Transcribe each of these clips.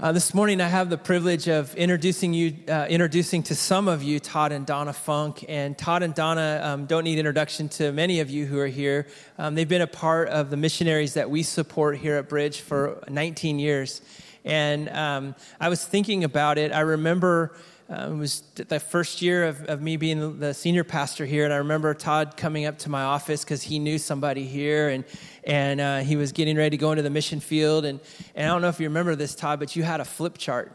Uh, this morning, I have the privilege of introducing you, uh, introducing to some of you Todd and Donna Funk. And Todd and Donna um, don't need introduction to many of you who are here. Um, they've been a part of the missionaries that we support here at Bridge for 19 years. And um, I was thinking about it. I remember uh, it was the first year of, of me being the senior pastor here, and I remember Todd coming up to my office because he knew somebody here, and and uh, he was getting ready to go into the mission field. And, and I don't know if you remember this, Todd, but you had a flip chart.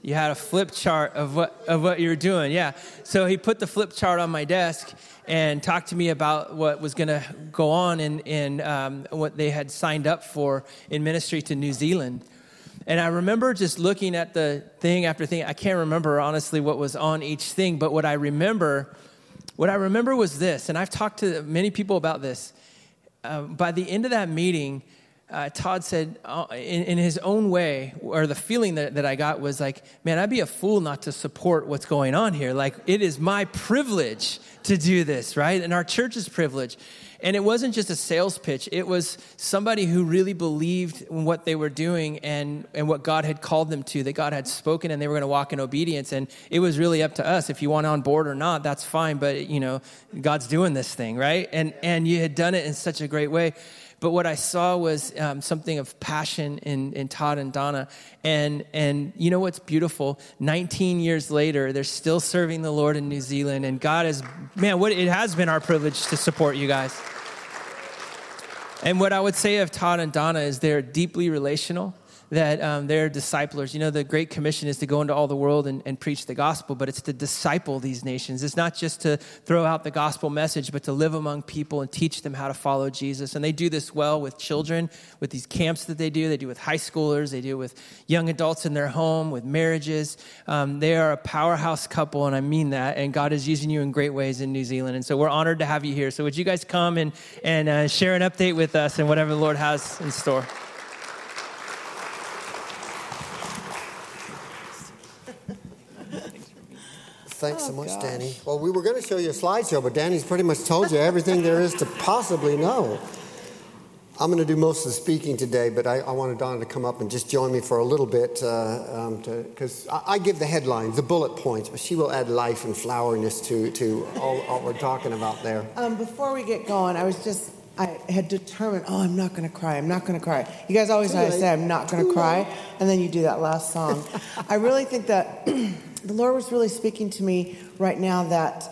You had a flip chart of what of what you were doing, yeah. So he put the flip chart on my desk and talked to me about what was going to go on in in um, what they had signed up for in ministry to New Zealand. And I remember just looking at the thing after thing. I can't remember honestly what was on each thing, but what I remember, what I remember was this, and I've talked to many people about this. Uh, by the end of that meeting, uh, Todd said, uh, in, in, his own way, or the feeling that, that I got was like, man, I'd be a fool not to support what's going on here. Like, it is my privilege to do this, right? And our church's privilege. And it wasn't just a sales pitch, it was somebody who really believed in what they were doing and, and what God had called them to, that God had spoken and they were going to walk in obedience. And it was really up to us. If you want on board or not, that's fine. But, you know, God's doing this thing, right? And, and you had done it in such a great way. But what I saw was um, something of passion in, in Todd and Donna. And, and you know what's beautiful? 19 years later, they're still serving the Lord in New Zealand. And God has, man, what, it has been our privilege to support you guys. And what I would say of Todd and Donna is they're deeply relational that um, they're disciplers. You know, the Great Commission is to go into all the world and, and, preach the gospel, but it's to disciple these nations. It's not just to throw out the gospel message, but to live among people and teach them how to follow Jesus. And they do this well with children, with these camps that they do. They do with high schoolers, they do with young adults in their home, with marriages. Um, they are a powerhouse couple, and I mean that. And God is using you in great ways in New Zealand. And so we're honored to have you here. So would you guys come and, and uh, share an update with us and whatever the Lord has in store? Thanks oh, so much, gosh. Danny. Well, we were going to show you a slideshow, but Danny's pretty much told you everything there is to possibly know. I'm going to do most of the speaking today, but I, I wanted Donna to come up and just join me for a little bit because uh, um, I, I, give the headlines, the bullet points, but she will add life and floweriness to, to all, all we're talking about there. Um, before we get going, I was just I had determined, oh, I'm not going to cry. I'm not going to cry. You guys always know I say I'm not going to cry, and then you do that last song. I really think that the Lord was really speaking to me right now that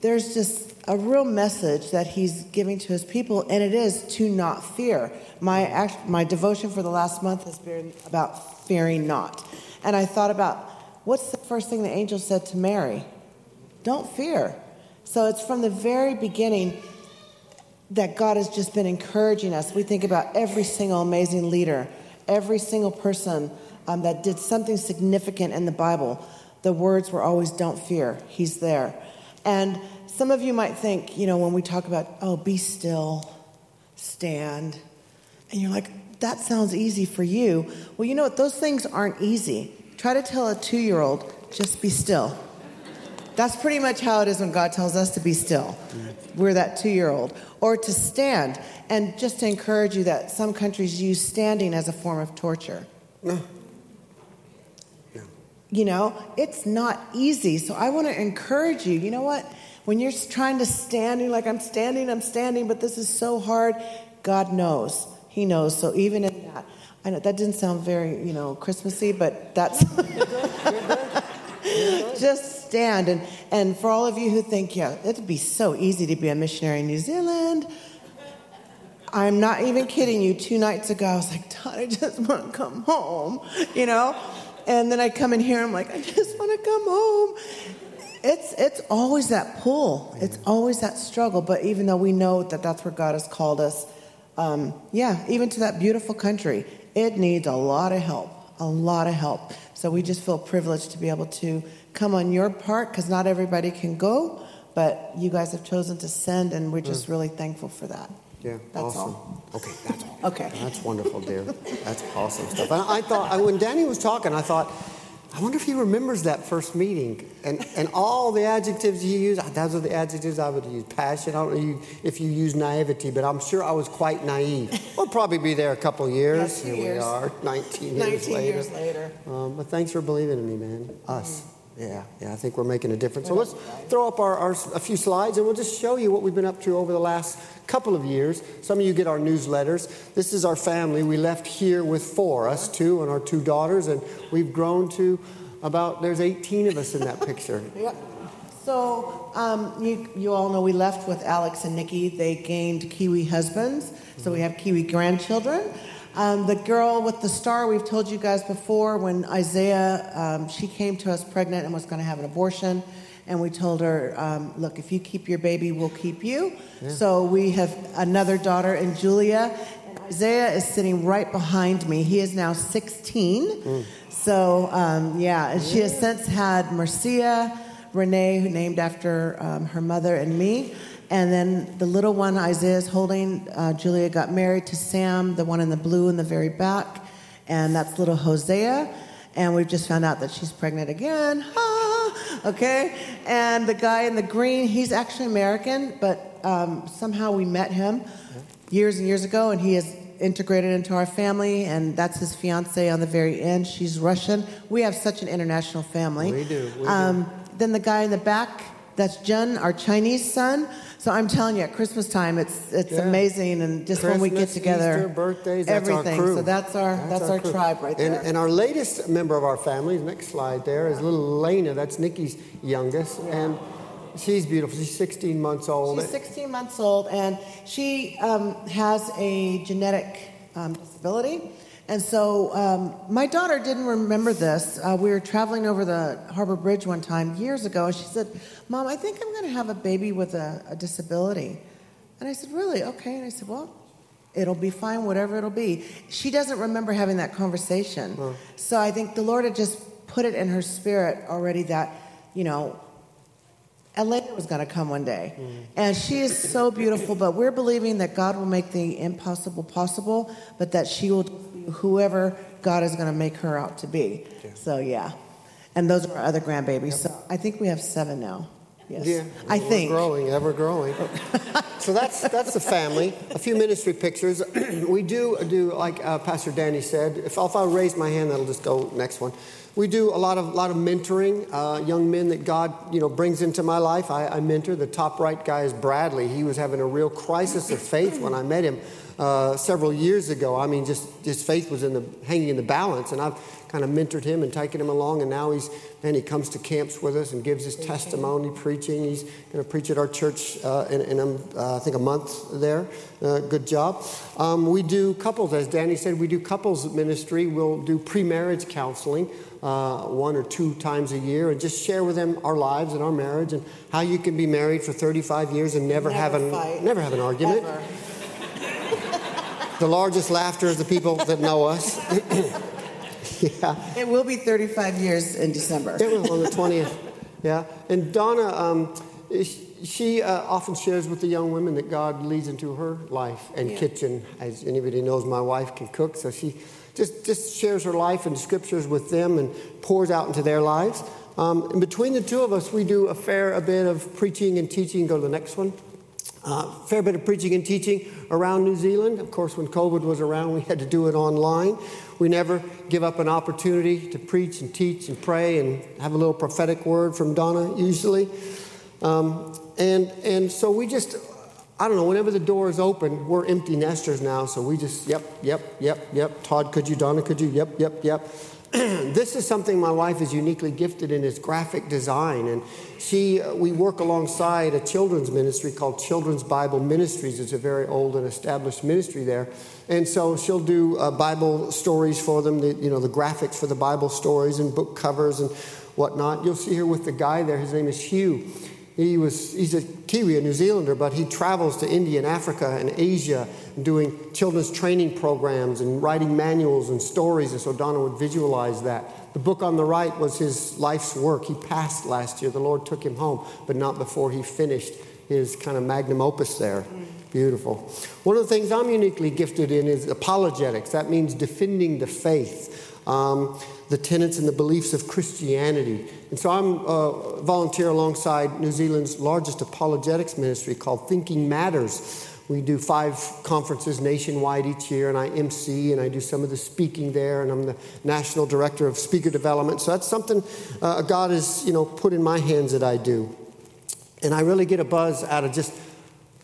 there's just a real message that He's giving to His people, and it is to not fear. My, act, my devotion for the last month has been about fearing not. And I thought about what's the first thing the angel said to Mary? Don't fear. So it's from the very beginning that God has just been encouraging us. We think about every single amazing leader, every single person um, that did something significant in the Bible, the words were always, don't fear, he's there. And some of you might think, you know, when we talk about, oh, be still, stand, and you're like, that sounds easy for you. Well, you know what? Those things aren't easy. Try to tell a two year old, just be still. That's pretty much how it is when God tells us to be still. We're that two year old. Or to stand. And just to encourage you that some countries use standing as a form of torture. You know, it's not easy. So I want to encourage you. You know what? When you're trying to stand, you're like, I'm standing, I'm standing, but this is so hard. God knows. He knows. So even in that, I know that didn't sound very, you know, Christmassy, but that's just stand. And, and for all of you who think, yeah, it'd be so easy to be a missionary in New Zealand. I'm not even kidding you. Two nights ago, I was like, Todd, I just want to come home, you know? And then I come in here, I'm like, I just want to come home. It's, it's always that pull. It's always that struggle. But even though we know that that's where God has called us, um, yeah, even to that beautiful country, it needs a lot of help, a lot of help. So we just feel privileged to be able to come on your part because not everybody can go, but you guys have chosen to send, and we're just mm. really thankful for that. Yeah, that's awesome. All. Okay, that's all. Okay. That's wonderful, dear. That's awesome stuff. And I thought, when Danny was talking, I thought, I wonder if he remembers that first meeting and, and all the adjectives he used. Those are the adjectives I would use. Passion. I don't know if you use naivety, but I'm sure I was quite naive. We'll probably be there a couple years. Here years. we are, 19 years 19 later. years later. Um, but thanks for believing in me, man. Us. Mm. Yeah, yeah, I think we're making a difference. So let's throw up our, our, a few slides and we'll just show you what we've been up to over the last couple of years. Some of you get our newsletters. This is our family. We left here with four, us two and our two daughters, and we've grown to about, there's 18 of us in that picture. yep. So um, you, you all know we left with Alex and Nikki. They gained Kiwi husbands, so we have Kiwi grandchildren. Um, the girl with the star, we've told you guys before, when Isaiah, um, she came to us pregnant and was going to have an abortion. And we told her, um, look, if you keep your baby, we'll keep you. Yeah. So we have another daughter in Julia. Isaiah is sitting right behind me. He is now 16. Mm. So, um, yeah, and she has since had Marcia, Renee, who named after um, her mother and me. And then the little one Isaiah's holding, uh, Julia got married to Sam, the one in the blue in the very back, and that's little Hosea. And we've just found out that she's pregnant again. Ah, okay. And the guy in the green, he's actually American, but um, somehow we met him years and years ago, and he is integrated into our family, and that's his fiance on the very end. She's Russian. We have such an international family. We do. We um, do. Then the guy in the back, that's Jun, our Chinese son. So I'm telling you, at Christmas time, it's it's yeah. amazing, and just Christmas, when we get together, Easter, birthdays, everything. So that's our that's, that's our, our tribe right there. And, and, our latest member of our family, next slide there, is little Lena. That's Nikki's youngest, yeah. and she's beautiful. She's 16 months old. She's 16 months old, and she um, has a genetic um, disability. And so um, my daughter didn't remember this. Uh, we were traveling over the Harbor Bridge one time years ago, and she said, Mom, I think I'm going to have a baby with a, a, disability. And I said, Really? Okay. And I said, Well, it'll be fine, whatever it'll be. She doesn't remember having that conversation. Oh. So I think the Lord had just put it in her spirit already that, you know, Elena was going to come one day. Mm. And she is so beautiful, but we're believing that God will make the impossible possible, but that she will whoever God is going to make her out to be. Yeah. So, yeah. And those are our other grandbabies. Yep. So I think we have seven now. Yes. Yeah, I think growing, ever growing. so that's that's the family. A few ministry pictures. we do do like uh, Pastor Danny said. If, if I raise my hand, that'll just go next one. We do a lot of lot of mentoring, uh, young men that God you know brings into my life. I, I mentor. The top right guy is Bradley. He was having a real crisis of faith when I met him uh, several years ago. I mean, just his faith was in the, hanging in the balance, and I've kind of mentored him and taken him along, and now he's man, he comes to camps with us and gives his testimony, preaching. He's going to preach at our church uh, in, in uh, I think a month there. Uh, good job. Um, we do couples, as Danny said, we do couples ministry. We'll do pre-marriage counseling. Uh, one or two times a year and just share with them our lives and our marriage and how you can be married for 35 years and never, never have an fight. never have an argument. Ever. The largest laughter is the people that know us. yeah. It will be 35 years in December. It will on the 20th. Yeah. And Donna, um, she uh, often shares with the young women that God leads into her life and yeah. kitchen. As anybody knows, my wife can cook, so she just, just shares her life and scriptures with them and pours out into their lives. Um, and between the two of us, we do a fair a bit of preaching and teaching. Go to the next one. Uh, fair bit of preaching and teaching around New Zealand. Of course, when COVID was around, we had to do it online. We never give up an opportunity to preach and teach and pray and have a little prophetic word from Donna, usually. Um, and, and so we just, I don't know, whenever the door is open, we're empty nesters now. So we just, yep, yep, yep, yep. Todd, could you? Donna, could you? Yep, yep, yep. this is something my wife is uniquely gifted in is graphic design and she uh, we work alongside a children's ministry called children's bible ministries. It's a very old and established ministry there. And so she'll do uh, bible stories for them the, you know the graphics for the bible stories and book covers and whatnot. You'll see her with the guy there. His name is hugh. He was, he's a Kiwi, a New Zealander, but he travels to India and Africa and Asia doing children's training programs and writing manuals and stories. And so Donna would visualize that. The book on the right was his life's work. He passed last year. The Lord took him home, but not before he finished his kind of magnum opus there. Beautiful. One of the things I'm uniquely gifted in is apologetics. That means defending the faith. um, the tenets and the beliefs of Christianity. And so I'm a volunteer alongside New Zealand's largest apologetics ministry called Thinking Matters. We do five conferences nationwide each year, and I MC and I do some of the speaking there, and I'm the national director of speaker development. So that's something uh, God has, you know, put in my hands that I do. And I really get a buzz out of just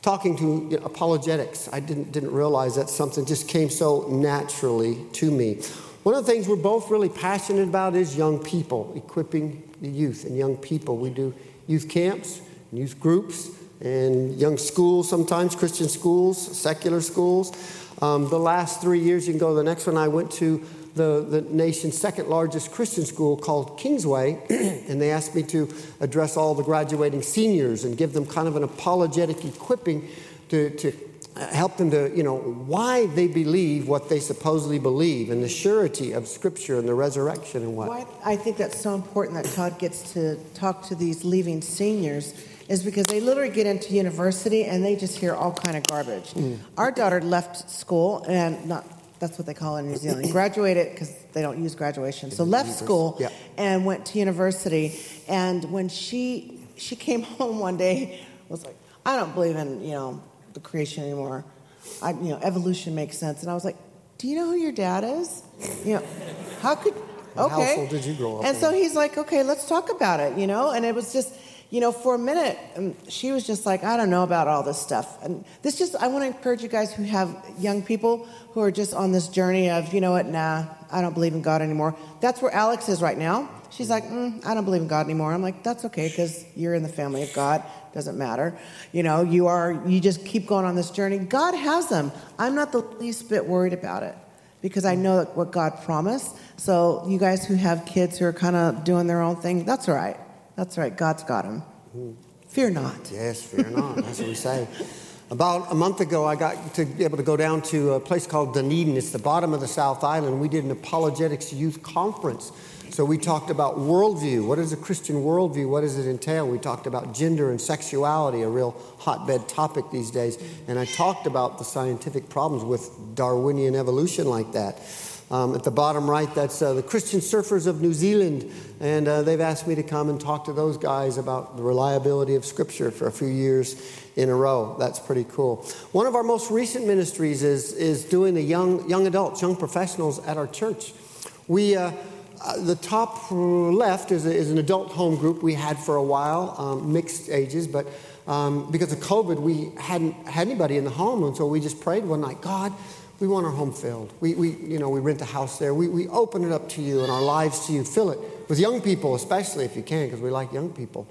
talking to you know, apologetics. I didn't, didn't realize that something just came so naturally to me. One of the things we're both really passionate about is young people, equipping the youth and young people. We do youth camps, youth groups, and young schools sometimes, Christian schools, secular schools. Um, the last three years, you can go to the next one, I went to the, the nation's second largest Christian school called Kingsway, and they asked me to address all the graduating seniors and give them kind of an apologetic equipping to, to help them to, you know, why they believe what they supposedly believe and the surety of Scripture and the resurrection and what. Why I think that's so important that Todd gets to talk to these leaving seniors is because they literally get into university and they just hear all kind of garbage. Mm. Our daughter left school and not that's what they call it in New Zealand. Graduated because they don't use graduation. So left school yeah. and went to university. And when she she came home one day, was like, I don't believe in you know the creation anymore. I you know evolution makes sense. And I was like, Do you know who your dad is? You know, how could okay? household did you grow up? And in? so he's like, Okay, let's talk about it. You know, and it was just you know, for a minute, um, she was just like, I don't know about all this stuff. And this just, I want to encourage you guys who have young people who are just on this journey of, you know what, nah, I don't believe in God anymore. That's where Alex is right now. She's like, mm, I don't believe in God anymore. I'm like, that's okay because you're in the family of God. Doesn't matter. You know, you are, you just keep going on this journey. God has them. I'm not the least bit worried about it because I know what God promised. So, you guys who have kids who are kind of doing their own thing, that's all right. That's right. God's got him. Fear not. Yes, fear not. That's what we say. About a month ago, I got to be able to go down to a place called Dunedin. It's the bottom of the South Island. We did an apologetics youth conference. So we talked about worldview. What is a Christian worldview? What does it entail? We talked about gender and sexuality, a real hotbed topic these days. And I talked about the scientific problems with Darwinian evolution like that. Um, at the bottom right, that's uh, the Christian Surfers of New Zealand, and uh, they've asked me to come and talk to those guys about the reliability of Scripture for a few years in a row. That's pretty cool. One of our most recent ministries is, is doing the young, young adults, young professionals at our church. We, uh, uh the top left is, a, is, an adult home group we had for a while, um, mixed ages, but um, because of COVID, we hadn't had anybody in the home, and so we just prayed one night, God, we want our home filled. We, we, you know, we rent a house there. We, we open it up to you and our lives to you. Fill it with young people, especially if you can, because we like young people.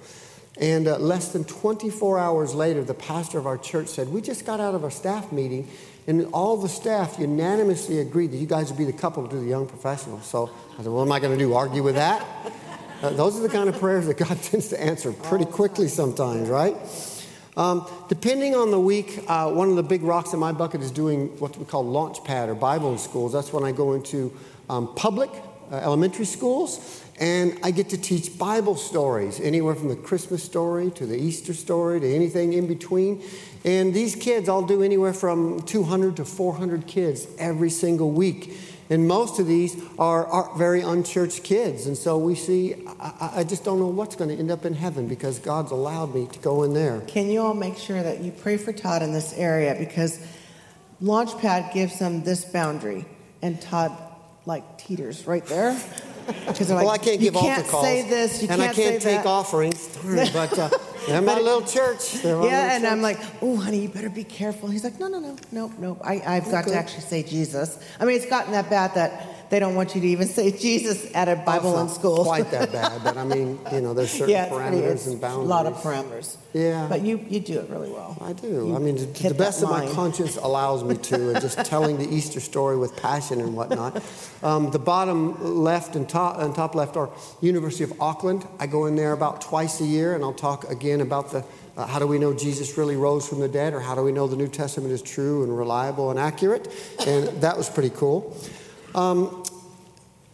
And uh, less than 24 hours later, the pastor of our church said, We just got out of our staff meeting, and all the staff unanimously agreed that you guys would be the couple to do the young professionals. So I said, What am I going to do? Argue with that? Uh, those are the kind of prayers that God tends to answer pretty quickly sometimes, right? Um, depending on the week, uh, one of the big rocks in my bucket is doing what we call launch pad or Bible in schools. That's when I go into um, public uh, elementary schools and I get to teach Bible stories, anywhere from the Christmas story to the Easter story to anything in between. And these kids, I'll do anywhere from 200 to 400 kids every single week. And most of these are, are very unchurched kids. And so we see, I, I just don't know what's going to end up in heaven because God's allowed me to go in there. Can you all make sure that you pray for Todd in this area? Because Launchpad gives them this boundary, and Todd, like, teeters right there. Like, well, I can't give altar calls. say this, and can't I can't take that. offerings. But uh, they're my little church. yeah, little and church. I'm like, oh, honey, you better be careful. He's like, no, no, no, no, no. I, I've got to actually say Jesus. I mean, it's gotten that bad that they don't want you to even say Jesus at a Bible in school. Quite that bad, but I mean, you know, there's certain yeah, parameters and boundaries. A lot of parameters. Yeah. But you, you do it really well. I do. You I mean, the best of my conscience allows me to, and just telling the Easter story with passion and whatnot. Um, the bottom left and top, and top left are University of Auckland. I go in there about twice a year, and I'll talk again about the uh, how do we know Jesus really rose from the dead, or how do we know the New Testament is true and reliable and accurate? And that was pretty cool. Um,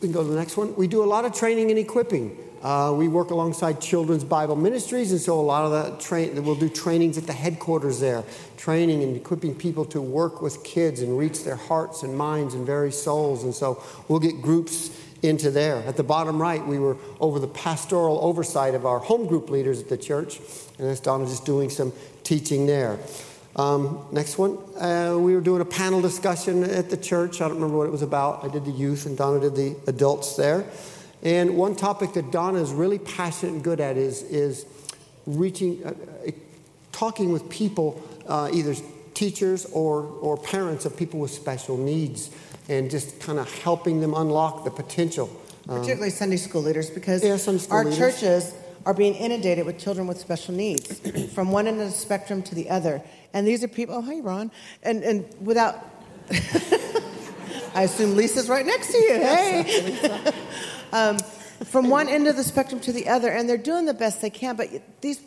we can go to the next one. We do a lot of training and equipping. Uh, we work alongside Children's Bible Ministries, and so a lot of that train we'll do trainings at the headquarters there, training and equipping people to work with kids and reach their hearts and minds and very souls. And so we'll get groups into there. At the bottom right, we were over the pastoral oversight of our home group leaders at the church, and that's Donna just doing some teaching there. Um, next one, uh, we were doing a panel discussion at the church. I don't remember what it was about. I did the youth, and Donna did the adults there. And one topic that Donna is really passionate and good at is, is reaching, uh, uh talking with people, uh, either teachers or, or parents of people with special needs, and just kind of helping them unlock the potential. Um, Particularly Sunday school leaders, because yeah, school our leaders. churches are being inundated with children with special needs from one end of the spectrum to the other. And these are people, oh, hi, Ron. And, and without, I assume Lisa's right next to you. Hey. um, from one end of the spectrum to the other, and they're doing the best they can, but these,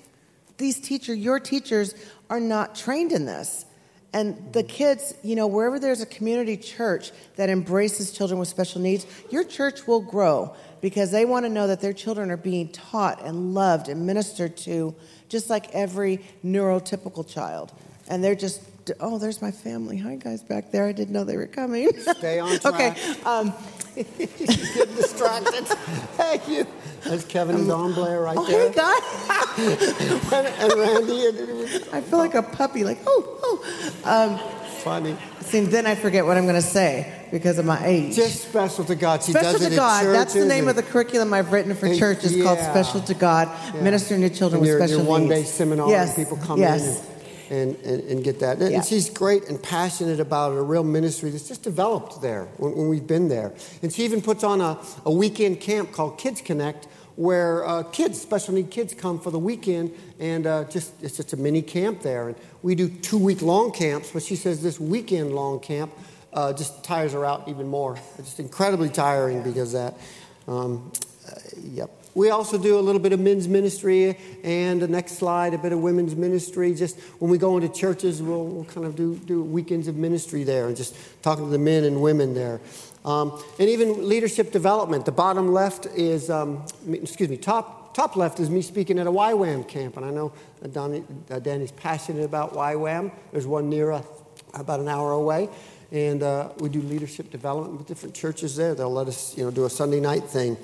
these teachers, your teachers, are not trained in this. And the kids, you know, wherever there's a community church that embraces children with special needs, your church will grow because they want to know that their children are being taught and loved and ministered to just like every neurotypical child. And they're just, oh, there's my family. Hi, guys, back there. I didn't know they were coming. Stay on track. okay. Um, Get distracted. Thank you. That's Kevin and Don Blair right oh, there. Hey, God. and, and Randy. And, I feel like a puppy, like, oh, oh. Um, Funny. See, then I forget what I'm going to say because of my age. Just special to God. She special to God. That's the name and, of the curriculum I've written for and, church. It's yeah. called Special to God, yeah. ministering to children and with special your one needs. day seminar yes. people come yes. in and and, and, and get that. And, yeah. and, she's great and passionate about it, a real ministry that's just developed there when, when we've been there. And she even puts on a, a weekend camp called Kids Connect, where uh, kids, special need kids, come for the weekend, and uh, just it's just a mini camp there. And we do two week long camps, but she says this weekend long camp uh, just tires her out even more. It's just incredibly tiring because that. Um, uh, yep. We also do a little bit of men's ministry, and the next slide, a bit of women's ministry. Just when we go into churches, we'll, we'll kind of do, do weekends of ministry there and just talking to the men and women there. Um, and even leadership development. The bottom left is, um, excuse me, top, top left is me speaking at a YWAM camp. And I know Donnie, uh, Danny's passionate about YWAM. There's one near uh, about an hour away. And uh, we do leadership development with different churches there. They'll let us, you know, do a Sunday night thing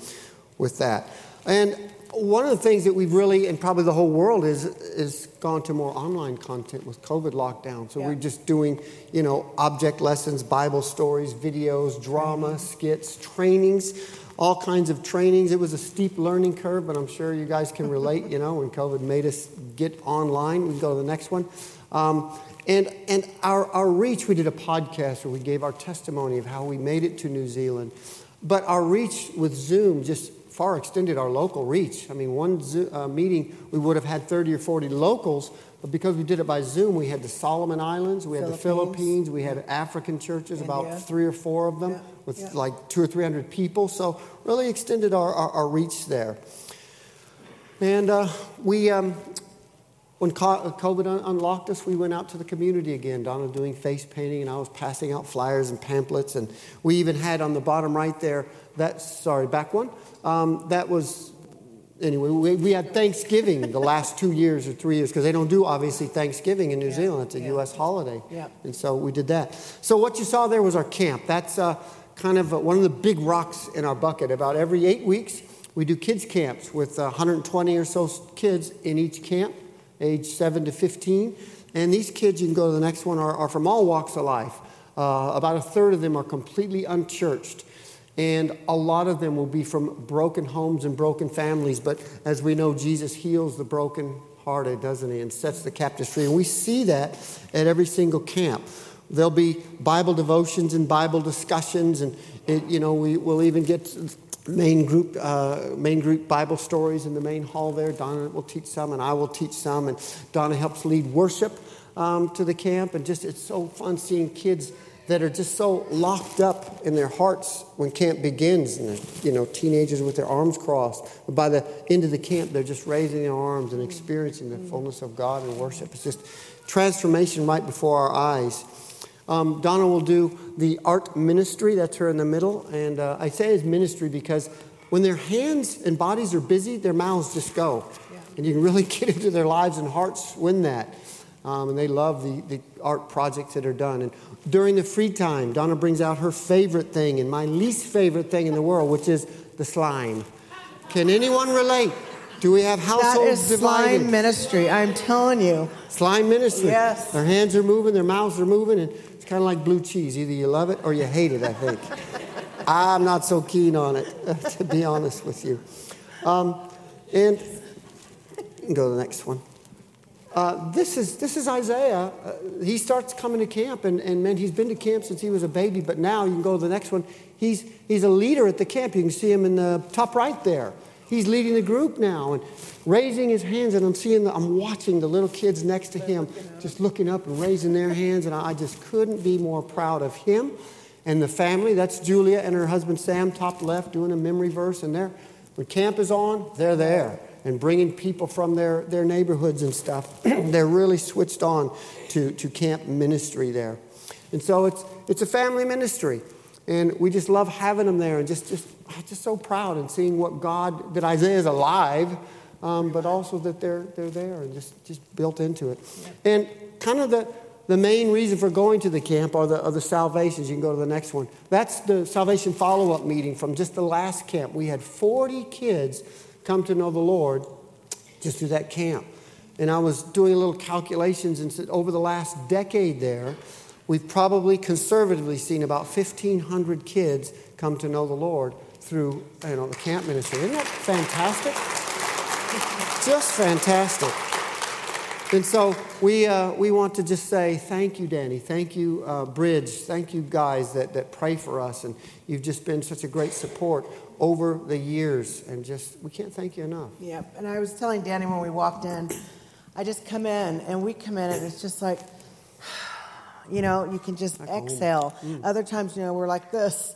with that. And one of the things that we've really, and probably the whole world, is is gone to more online content with COVID lockdown. So yeah. we're just doing, you know, object lessons, Bible stories, videos, drama, skits, trainings, all kinds of trainings. It was a steep learning curve, but I'm sure you guys can relate. You know, when COVID made us get online, we can go to the next one. Um, and and our, our reach, we did a podcast where we gave our testimony of how we made it to New Zealand. But our reach with Zoom just far extended our local reach. I mean, one uh, meeting, we would have had 30 or 40 locals, but because we did it by Zoom, we had the Solomon Islands, we had the Philippines, we had African churches, India. about three or four of them, yeah. with yeah. like two or 300 people. So, really extended our, our, our reach there. And uh, we, um, when COVID un- unlocked us, we went out to the community again. Donna doing face painting, and I was passing out flyers and pamphlets. And we even had on the bottom right there, that, sorry, back one, um, that was, anyway, we, we, had Thanksgiving the last two years or three years because they don't do, obviously, Thanksgiving in New yeah. Zealand. It's a yeah. U.S. holiday. Yeah. And so we did that. So what you saw there was our camp. That's uh, kind of one of the big rocks in our bucket. About every eight weeks, we do kids' camps with 120 or so kids in each camp, age 7 to 15. And these kids, you can go to the next one, are, are from all walks of life. Uh, about a third of them are completely unchurched. And a lot of them will be from broken homes and broken families. But as we know, Jesus heals the broken hearted, doesn't he? And sets the captives free. And we see that at every single camp. There'll be Bible devotions and Bible discussions. And, it, you know, we will even get main group, uh, main group Bible stories in the main hall there. Donna will teach some, and I will teach some. And Donna helps lead worship um, to the camp. And just, it's so fun seeing kids that are just so locked up in their hearts when camp begins and you know teenagers with their arms crossed. But by the end of the camp they're just raising their arms and experiencing the fullness of god and worship. It's just transformation right before our eyes. Um, donna will do the art ministry. That's her in the middle. And uh, i say it's ministry because when their hands and bodies are busy their mouths just go. Yeah. and you can really get into their lives and hearts when that Um, and they love the, the art projects that are done. And during the free time, Donna brings out her favorite thing and my least favorite thing in the world, which is the slime. Can anyone relate? Do we have households That is divided? slime ministry. I'm telling you. Slime ministry. Yes. Their hands are moving, their mouths are moving, and it's kind of like blue cheese. Either you love it or you hate it, I think. I'm not so keen on it, to be honest with you. Um, and you can go to the next one. Uh, this, is, this is Isaiah. Uh, he starts coming to camp, and, and man, he's been to camp since he was a baby, but now you can go to the next one. He's, he's a leader at the camp. You can see him in the top right there. He's leading the group now and raising his hands, and I'm seeing, the, I'm watching the little kids next to him just looking up and raising their hands, and I just couldn't be more proud of him and the family. That's Julia and her husband Sam, top left, doing a memory verse, and there. When camp is on, they're there and bringing people from their, their neighborhoods and stuff. they're really switched on to, to camp ministry there. And so it's, it's a family ministry. And we just love having them there and just, just, just so proud and seeing what God, that Isaiah is alive, um, but also that they're, they're there and just, just built into it. And kind of the, the main reason for going to the camp are the, are the salvations. You can go to the next one. That's the salvation follow up meeting from just the last camp. We had 40 kids come to know the Lord just through that camp. And I was doing a little calculations and said over the last decade there, we've probably conservatively seen about 1,500 kids come to know the Lord through you know, the camp ministry. Isn't that fantastic? Just fantastic. And so we, uh, we want to just say thank you, Danny. Thank you, uh, Bridge. Thank you, guys that, that pray for us. And you've just been such a great support over the years. And just, we can't thank you enough. Yep. And I was telling Danny when we walked in, I just come in and we come in and it's just like, you know, you can just exhale. Mm. Other times, you know, we're like this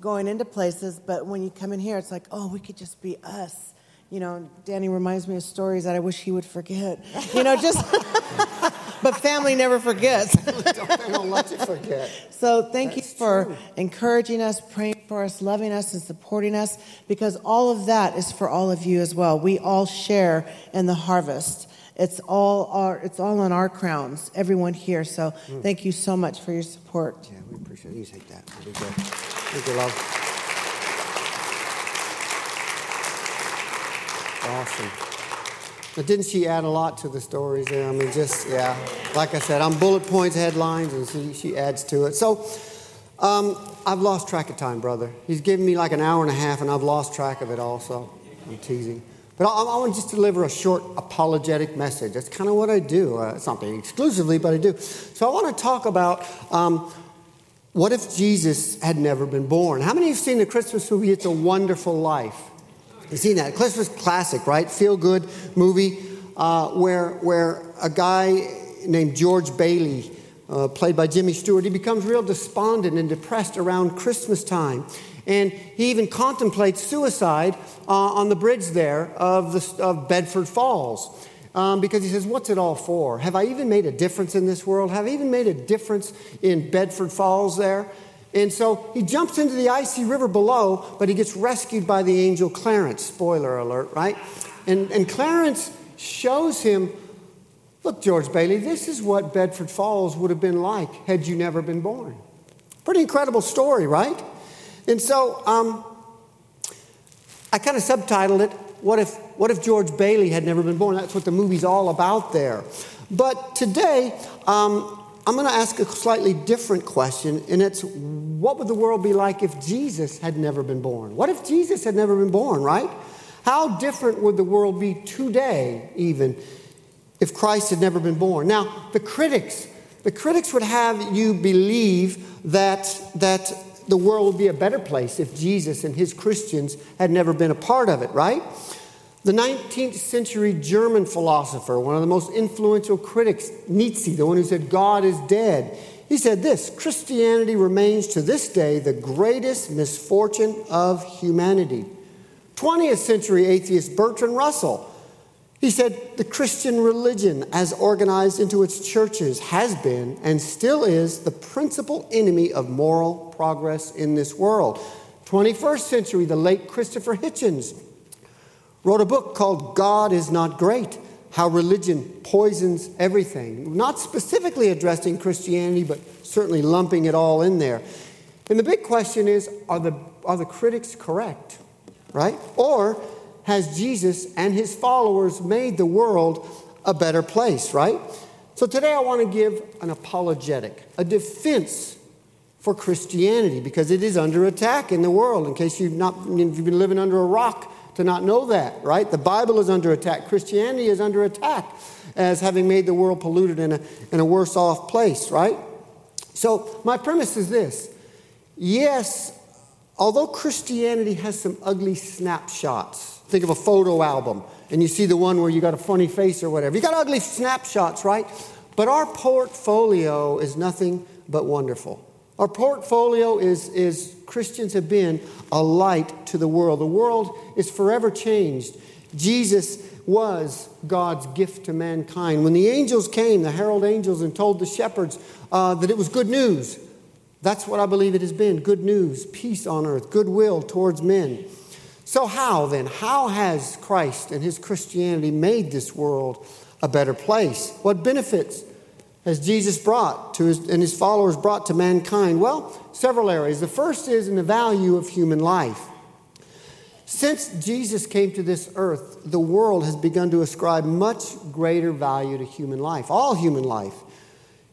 going into places, but when you come in here, it's like, oh, we could just be us you know, Danny reminds me of stories that I wish he would forget. You know, just, but family never forgets. don't, don't let you forget. So thank That's you for true. encouraging us, praying for us, loving us, and supporting us, because all of that is for all of you as well. We all share in the harvest. It's all our, it's all on our crowns, everyone here. So mm. thank you so much for your support. Yeah, we appreciate it. You take that. That'd. Thank you, love. Awesome. But didn't she add a lot to the stories there? I mean, just, yeah. Like I said, I'm bullet points, headlines, and she, she adds to it. So um, I've lost track of time, brother. He's given me like an hour and a half, and I've lost track of it also. I'm teasing. But I, I want to just deliver a short apologetic message. That's kind of what I do. Uh, it's not exclusively, but I do. So I want to talk about um, what if Jesus had never been born? How many of you have seen the Christmas movie, It's a Wonderful Life? You've seen that. Christmas classic, right? Feel good movie uh, where, where a guy named George Bailey, uh, played by Jimmy Stewart, he becomes real despondent and depressed around Christmas time. And he even contemplates suicide uh, on the bridge there of, the, of Bedford Falls. Um, because he says, What's it all for? Have I even made a difference in this world? Have I even made a difference in Bedford Falls there? And so he jumps into the icy river below, but he gets rescued by the angel Clarence. Spoiler alert, right? And, and Clarence shows him look, George Bailey, this is what Bedford Falls would have been like had you never been born. Pretty incredible story, right? And so um, I kind of subtitled it, what if, what if George Bailey had never been born? That's what the movie's all about there. But today, um, I'm going to ask a slightly different question, and it's what would the world be like if Jesus had never been born? What if Jesus had never been born, right? How different would the world be today, even, if Christ had never been born? Now, the critics, the critics would have you believe that, that the world would be a better place if Jesus and his Christians had never been a part of it, right? The 19th century German philosopher, one of the most influential critics, Nietzsche, the one who said God is dead, he said this Christianity remains to this day the greatest misfortune of humanity. 20th century atheist Bertrand Russell, he said the Christian religion, as organized into its churches, has been and still is the principal enemy of moral progress in this world. 21st century, the late Christopher Hitchens wrote a book called God is Not Great how religion poisons everything. Not specifically addressing Christianity, but certainly lumping it all in there. And the big question is are the, are the critics correct? Right? Or has Jesus and his followers made the world a better place, right? So today I want to give an apologetic, a defense for Christianity because it is under attack in the world. In case you've not you've been living under a rock to not know that, right? The Bible is under attack. Christianity is under attack as having made the world polluted in a, in a worse off place, right? So my premise is this. Yes, although Christianity has some ugly snapshots, think of a photo album and you see the one where you got a funny face or whatever. You got ugly snapshots, right? But our portfolio is nothing but wonderful. Our portfolio is, is Christians have been a light to the world. The world is forever changed. Jesus was God's gift to mankind. When the angels came, the herald angels, and told the shepherds uh, that it was good news, that's what I believe it has been good news, peace on earth, goodwill towards men. So, how then? How has Christ and his Christianity made this world a better place? What benefits has Jesus brought to his, and his followers brought to mankind? Well, several areas. The first is in the value of human life. Since Jesus came to this earth, the world has begun to ascribe much greater value to human life, all human life.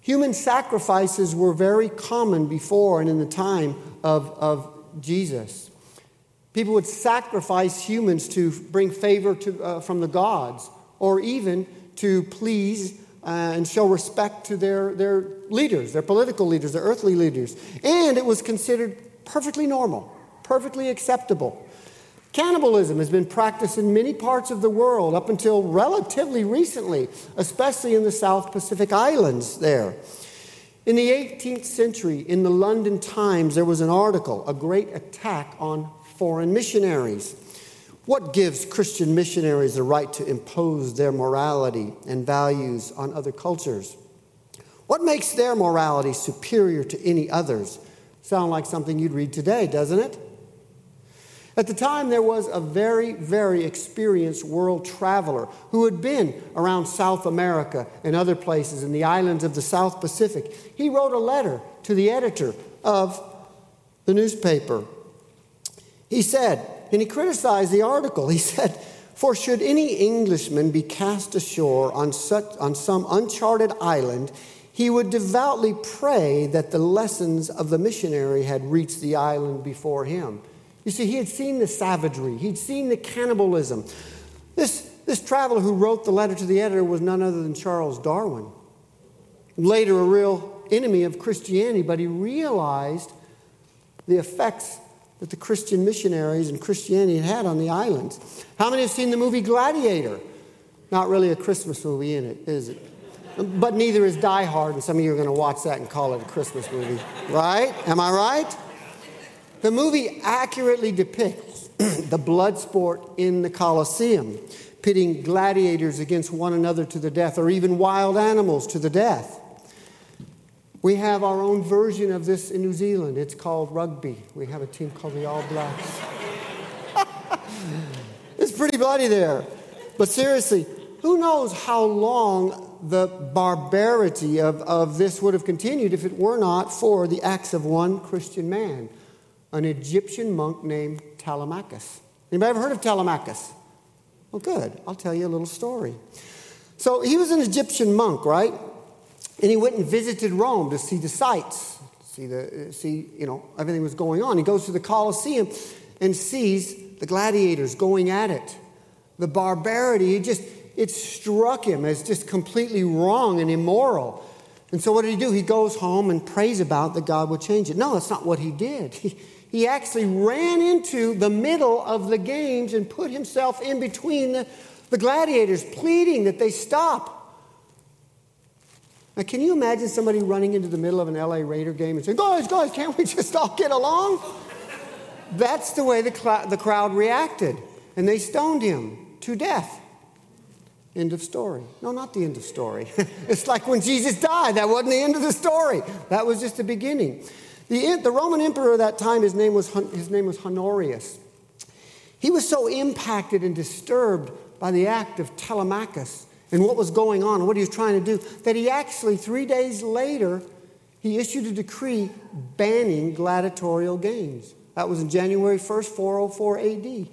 Human sacrifices were very common before and in the time of, of Jesus. People would sacrifice humans to bring favor to, uh, from the gods or even to please uh, and show respect to their, their leaders, their political leaders, their earthly leaders. And it was considered perfectly normal, perfectly acceptable. Cannibalism has been practiced in many parts of the world up until relatively recently, especially in the South Pacific Islands there. In the 18th century, in the London Times, there was an article, A Great Attack on foreign missionaries. What gives Christian missionaries the right to impose their morality and values on other cultures? What makes their morality superior to any others? Sound like something you'd read today, doesn't it? At the time, there was a very, very experienced world traveler who had been around South America and other places in the islands of the South Pacific. He wrote a letter to the editor of the newspaper he said, and he criticized the article, he said, For should any Englishman be cast ashore on, such, on some uncharted island, he would devoutly pray that the lessons of the missionary had reached the island before him. You see, he had seen the savagery, he'd seen the cannibalism. This, this traveler who wrote the letter to the editor was none other than Charles Darwin. Later, a real enemy of Christianity, but he realized the effects that the Christian missionaries and Christianity had on the islands. How many have seen the movie Gladiator? Not really a Christmas movie in it, is it? But neither is Die Hard, and some of you are going to watch that and call it a Christmas movie, right? Am I right? The movie accurately depicts the blood sport in the Colosseum, pitting gladiators against one another to the death, or even wild animals to the death. We have our own version of this in New Zealand. It's called rugby. We have a team called the All Blacks. it's pretty bloody there. But seriously, who knows how long the barbarity of, of this would have continued if it were not for the acts of one Christian man, an Egyptian monk named Telemachus. Anybody ever heard of Telemachus? Well, good. I'll tell you a little story. So he was an Egyptian monk, right? And he went and visited Rome to see the sights, see, the, uh, see you know, everything was going on. He goes to the Colosseum and sees the gladiators going at it. The barbarity, it just, it struck him as just completely wrong and immoral. And so what did he do? He goes home and prays about that God would change it. No, that's not what he did. He, he actually ran into the middle of the games and put himself in between the, the gladiators, pleading that they stop. Now, can you imagine somebody running into the middle of an LA Raider game and saying, Guys, guys, can't we just all get along? That's the way the, cl- the crowd reacted. And they stoned him to death. End of story. No, not the end of story. it's like when Jesus died. That wasn't the end of the story. That was just the beginning. The, the Roman emperor at that time, his name, was, his name was Honorius. He was so impacted and disturbed by the act of Telemachus and what was going on and what he was trying to do that he actually, three days later, he issued a decree banning gladiatorial games. That was in January 1st, 404 AD.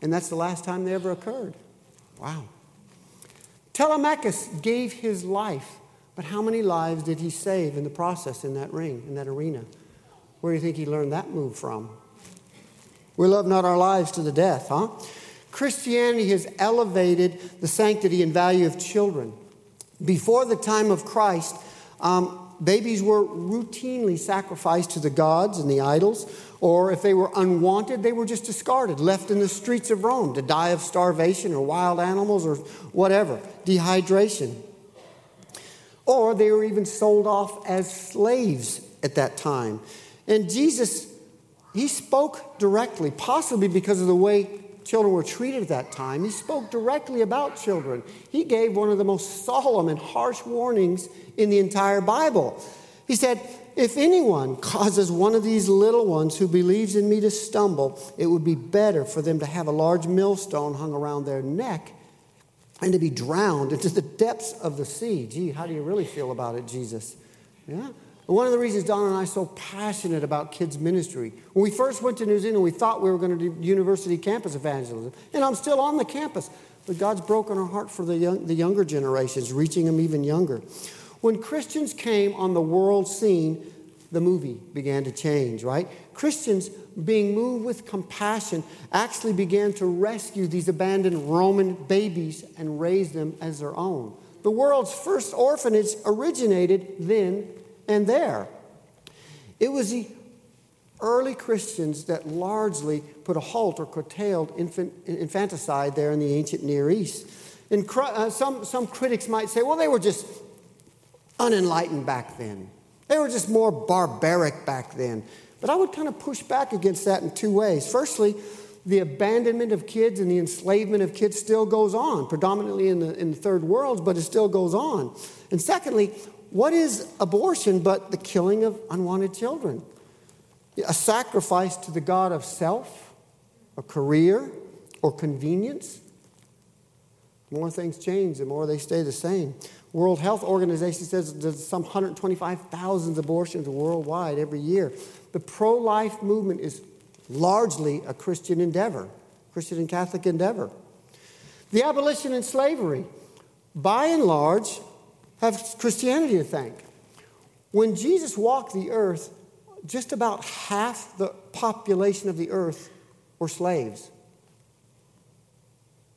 And that's the last time they ever occurred. Wow. Telemachus gave his life, but how many lives did he save in the process in that ring, in that arena? Where do you think he learned that move from? We love not our lives to the death, huh? Christianity has elevated the sanctity and value of children. Before the time of Christ, um, babies were routinely sacrificed to the gods and the idols, or if they were unwanted, they were just discarded, left in the streets of Rome to die of starvation or wild animals or whatever, dehydration. Or they were even sold off as slaves at that time. And Jesus, he spoke directly, possibly because of the way children were treated at that time. He spoke directly about children. He gave one of the most solemn and harsh warnings in the entire Bible. He said, If anyone causes one of these little ones who believes in me to stumble, it would be better for them to have a large millstone hung around their neck and to be drowned into the depths of the sea. Gee, how do you really feel about it, Jesus? Yeah. One of the reasons Donna and I are so passionate about kids' ministry, when we first went to New Zealand, we thought we were going to do university campus evangelism. And I'm still on the campus, but God's broken our heart for the, young, the younger generations, reaching them even younger. When Christians came on the world scene, the movie began to change, right? Christians, being moved with compassion, actually began to rescue these abandoned Roman babies and raise them as their own. The world's first orphanage originated then and there. It was the early Christians that largely put a halt or curtailed infant, infanticide there in the ancient Near East. And uh, some, some critics might say, well, they were just unenlightened back then. They were just more barbaric back then. But I would kind of push back against that in two ways. Firstly, the abandonment of kids and the enslavement of kids still goes on, predominantly in the, in the third world, but it still goes on. And secondly, what is abortion but the killing of unwanted children? A sacrifice to the God of self, a career, or convenience? The more things change, the more they stay the same. World Health Organization says there's some 125,000 abortions worldwide every year. The pro life movement is largely a Christian endeavor, Christian and Catholic endeavor. The abolition of slavery, by and large, have Christianity to thank. When Jesus walked the earth, just about half the population of the earth were slaves.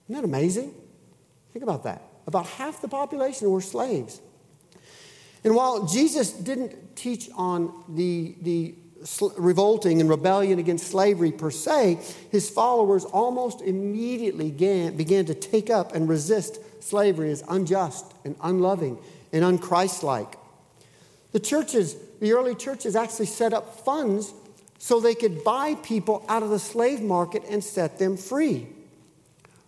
Isn't that amazing? Think about that. About half the population were slaves. And while Jesus didn't teach on the, the revolting and rebellion against slavery per se, his followers almost immediately began, began to take up and resist slavery is unjust and unloving and unchristlike. The churches, the early churches actually set up funds so they could buy people out of the slave market and set them free.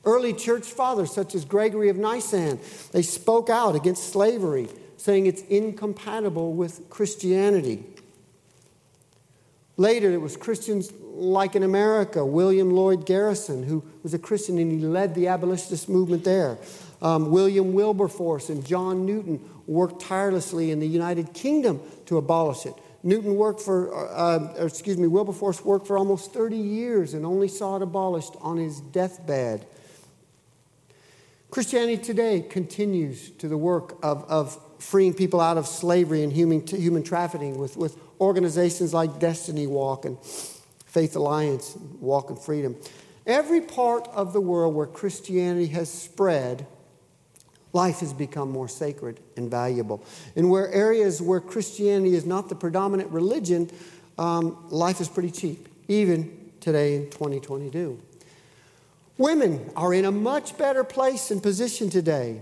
Early church fathers, such as Gregory of Nyssa, they spoke out against slavery, saying it's incompatible with Christianity. Later, it was Christians like in America, William Lloyd Garrison, who was a Christian and he led the abolitionist movement there. Um, William Wilberforce and John Newton worked tirelessly in the United Kingdom to abolish it. Newton worked for, uh, uh excuse me, Wilberforce worked for almost 30 years and only saw it abolished on his deathbed. Christianity today continues to the work of, of freeing people out of slavery and human, human trafficking with, with organizations like Destiny Walk and Faith Alliance, Walk in Freedom. Every part of the world where Christianity has spread, life has become more sacred and valuable. And where areas where Christianity is not the predominant religion, um, life is pretty cheap, even today in 2022. Women are in a much better place and position today,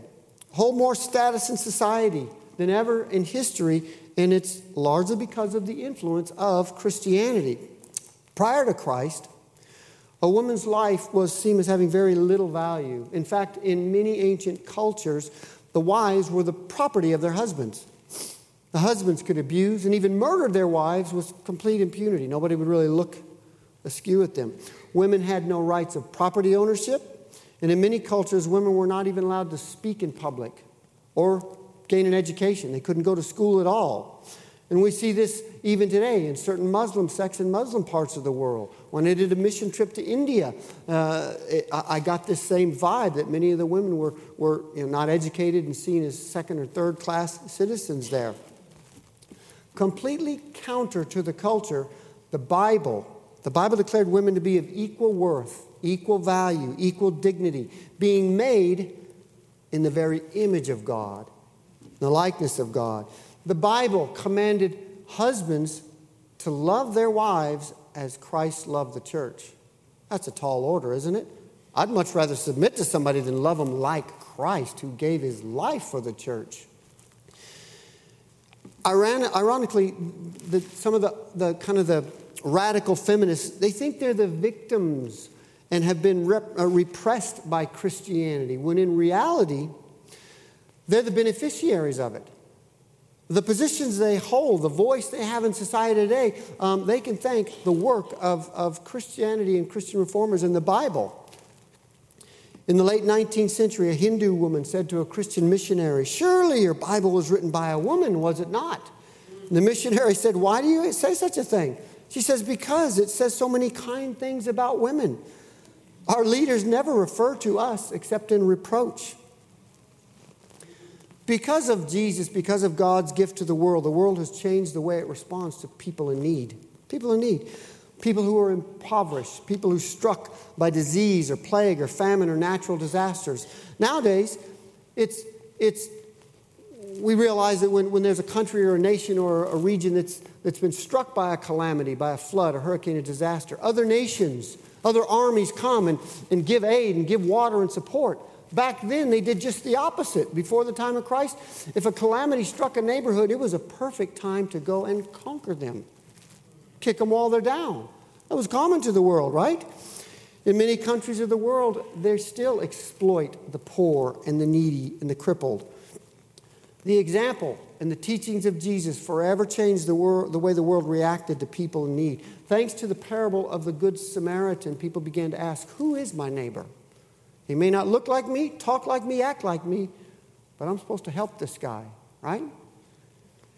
hold more status in society than ever in history, and it's largely because of the influence of Christianity. Prior to Christ, a woman's life was seen as having very little value. In fact, in many ancient cultures, the wives were the property of their husbands. The husbands could abuse and even murder their wives with complete impunity. Nobody would really look askew at them. Women had no rights of property ownership, And in many cultures, women were not even allowed to speak in public or gain an education. They couldn't go to school at all. And we see this even today in certain Muslim sects in Muslim parts of the world. When I did a mission trip to India, uh, I got this same vibe that many of the women were, were you know, not educated and seen as second or third class citizens there. Completely counter to the culture, the Bible, the Bible declared women to be of equal worth, equal value, equal dignity, being made in the very image of God, the likeness of God. The Bible commanded husbands to love their wives as Christ loved the church. That's a tall order, isn't it? I'd much rather submit to somebody than love them like Christ, who gave his life for the church. Ironically, the, some of the, the kind of the radical feminists, they think they're the victims and have been rep, uh, repressed by Christianity, when in reality, they're the beneficiaries of it the positions they hold, the voice they have in society today, um, they can thank the work of, of Christianity and Christian reformers in the Bible. In the late 19th century, a Hindu woman said to a Christian missionary, Surely your Bible was written by a woman, was it not? And the missionary said, Why do you say such a thing? She says, Because it says so many kind things about women. Our leaders never refer to us except in reproach. Because of Jesus, because of God's gift to the world, the world has changed the way it responds to people in need. People in need. People who are impoverished, people who are struck by disease or plague or famine or natural disasters. Nowadays, it's, it's, we realize that when, when there's a country or a nation or a region that's, that's been struck by a calamity, by a flood, a hurricane, a disaster, other nations, other armies come and, and give aid and give water and support. Back then, they did just the opposite. Before the time of Christ, if a calamity struck a neighborhood, it was a perfect time to go and conquer them, kick them while they're down. That was common to the world, right? In many countries of the world, they still exploit the poor and the needy and the crippled. The example and the teachings of Jesus forever changed the, the way the world reacted to people in need. Thanks to the parable of the Good Samaritan, people began to ask, Who is my neighbor? He may not look like me, talk like me, act like me, but I'm supposed to help this guy, right?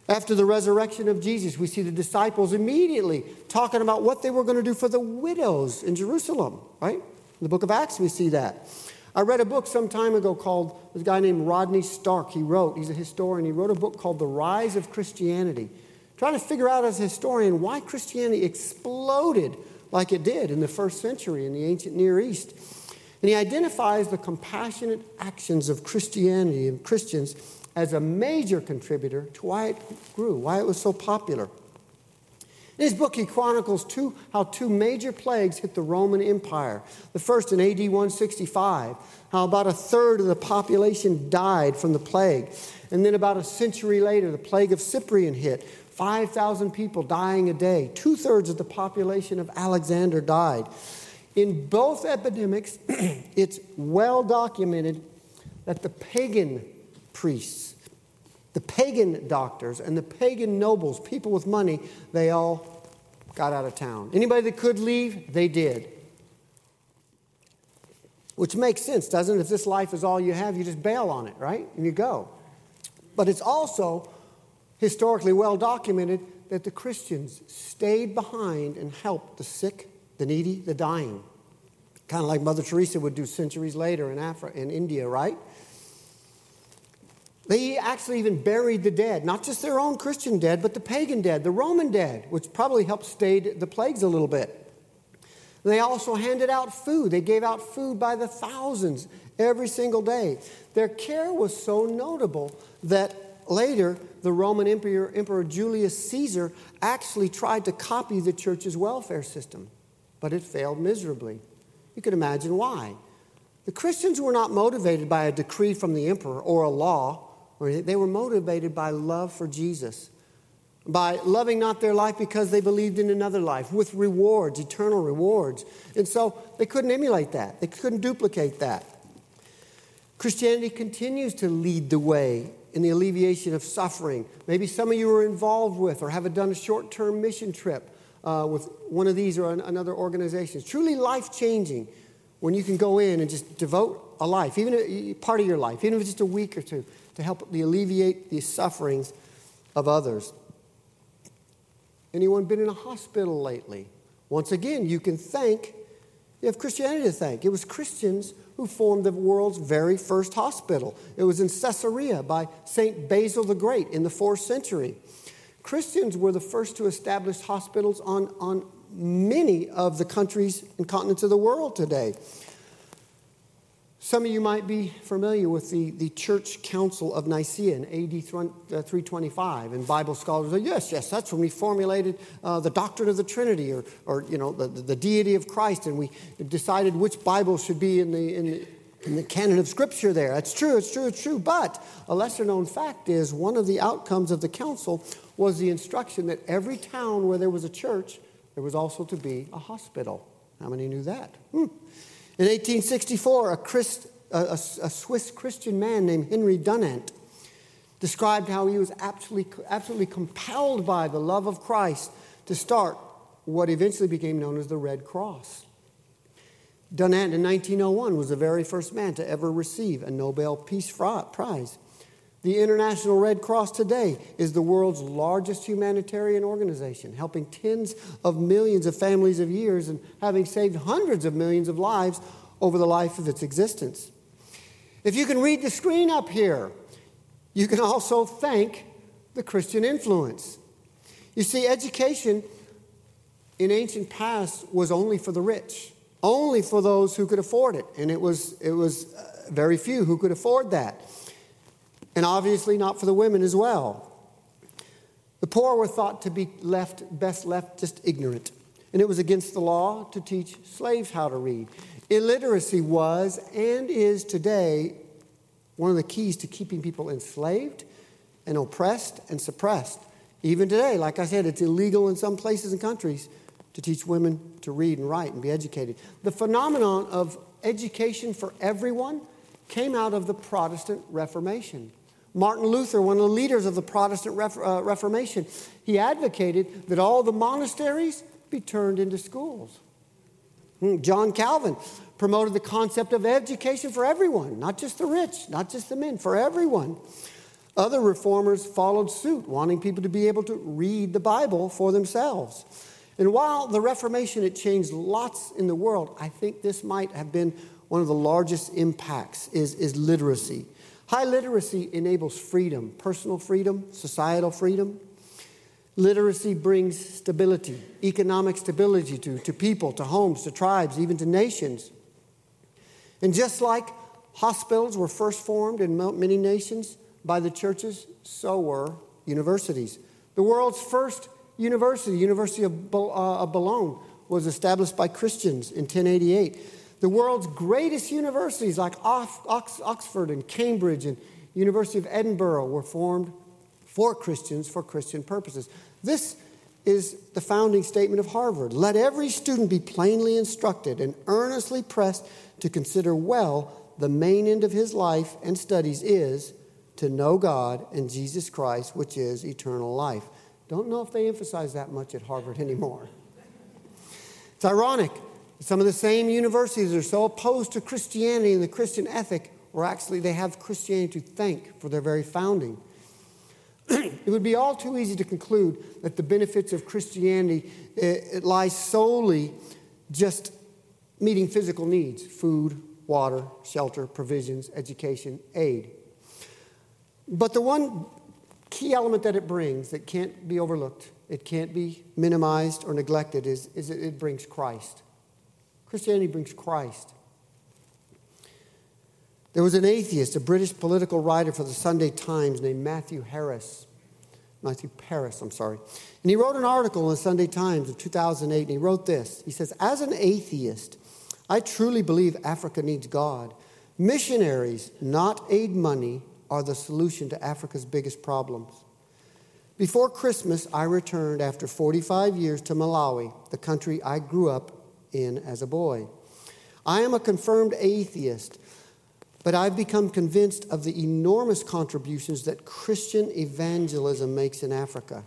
After the resurrection of Jesus, we see the disciples immediately talking about what they were going to do for the widows in Jerusalem, right? In the book of Acts, we see that. I read a book some time ago called, this guy named Rodney Stark, he wrote, he's a historian, he wrote a book called The Rise of Christianity, trying to figure out as a historian why Christianity exploded like it did in the first century in the ancient Near East. And he identifies the compassionate actions of Christianity and Christians as a major contributor to why it grew, why it was so popular. In his book, he chronicles two, how two major plagues hit the Roman Empire. The first in AD 165, how about a third of the population died from the plague. And then about a century later, the plague of Cyprian hit. 5,000 people dying a day. Two thirds of the population of Alexandria died. In both epidemics, it's well documented that the pagan priests, the pagan doctors, and the pagan nobles, people with money, they all got out of town. Anybody that could leave, they did. Which makes sense, doesn't it? If this life is all you have, you just bail on it, right? And you go. But it's also historically well documented that the Christians stayed behind and helped the sick the needy, the dying. Kind of like Mother Teresa would do centuries later in Africa, in India, right? They actually even buried the dead, not just their own Christian dead, but the pagan dead, the Roman dead, which probably helped stay the plagues a little bit. They also handed out food. They gave out food by the thousands every single day. Their care was so notable that later the Roman Emperor, Emperor Julius Caesar actually tried to copy the church's welfare system but it failed miserably. You can imagine why. The Christians were not motivated by a decree from the emperor or a law, they were motivated by love for Jesus, by loving not their life because they believed in another life with rewards, eternal rewards. And so they couldn't emulate that, they couldn't duplicate that. Christianity continues to lead the way in the alleviation of suffering. Maybe some of you are involved with or have done a short term mission trip uh, with one of these or an, another organization. It's truly life changing when you can go in and just devote a life, even a, part of your life, even if it's just a week or two, to help alleviate the sufferings of others. Anyone been in a hospital lately? Once again, you can thank, you have Christianity to thank. It was Christians who formed the world's very first hospital. It was in Caesarea by St. Basil the Great in the fourth century. Christians were the first to establish hospitals on, on many of the countries and continents of the world today. Some of you might be familiar with the, the Church Council of Nicaea in AD 325, uh, and Bible scholars say, yes, yes, that's when we formulated uh, the doctrine of the Trinity or, or you know, the, the deity of Christ, and we decided which Bible should be in the, in the, in the canon of Scripture there. That's true, it's true, it's true. But a lesser known fact is one of the outcomes of the council was the instruction that every town where there was a church, there was also to be a hospital. How many knew that? Hmm. In 1864, a, Christ, a, a, a Swiss Christian man named Henry Dunant described how he was absolutely, absolutely compelled by the love of Christ to start what eventually became known as the Red Cross. Dunant in 1901 was the very first man to ever receive a Nobel Peace Prize. The International Red Cross today is the world's largest humanitarian organization, helping tens of millions of families of years and having saved hundreds of millions of lives over the life of its existence. If you can read the screen up here, you can also thank the Christian influence. You see, education in ancient past was only for the rich, only for those who could afford it, and it was, it was uh, very few who could afford that and obviously not for the women as well. The poor were thought to be left, best left just ignorant, and it was against the law to teach slaves how to read. Illiteracy was and is today one of the keys to keeping people enslaved and oppressed and suppressed. Even today, like I said, it's illegal in some places and countries to teach women to read and write and be educated. The phenomenon of education for everyone came out of the Protestant Reformation. Martin Luther, one of the leaders of the Protestant uh, Reformation, he advocated that all the monasteries be turned into schools. Hmm, John Calvin promoted the concept of education for everyone, not just the rich, not just the men, for everyone. Other reformers followed suit, wanting people to be able to read the Bible for themselves. And while the Reformation had changed lots in the world, I think this might have been one of the largest impacts is, is literacy. High literacy enables freedom, personal freedom, societal freedom. Literacy brings stability, economic stability to, to people, to homes, to tribes, even to nations. And just like hospitals were first formed in many nations by the churches, so were universities. The world's first university, University of uh, Bologna, was established by Christians in 1088. The world's greatest universities like Oxford and Cambridge and University of Edinburgh were formed for Christians for Christian purposes. This is the founding statement of Harvard. Let every student be plainly instructed and earnestly pressed to consider well the main end of his life and studies is to know God and Jesus Christ, which is eternal life. Don't know if they emphasize that much at Harvard anymore. It's ironic some of the same universities are so opposed to Christianity and the Christian ethic, or actually they have Christianity to thank for their very founding. it would be all too easy to conclude that the benefits of Christianity eh, it, lie solely just meeting physical needs food, water, shelter, provisions, education, aid. But the one key element that it brings that can't be overlooked, it can't be minimized or neglected, is, is it brings Christ. Christianity brings Christ. There was an atheist, a British political writer for the Sunday Times named Matthew Harris. Matthew Paris, I'm sorry. And he wrote an article in the Sunday Times in 2008, and he wrote this. He says, As an atheist, I truly believe Africa needs God. Missionaries, not aid money, are the solution to Africa's biggest problems. Before Christmas, I returned after 45 years to Malawi, the country I grew up in as a boy. I am a confirmed atheist, but I've become convinced of the enormous contributions that Christian evangelism makes in Africa.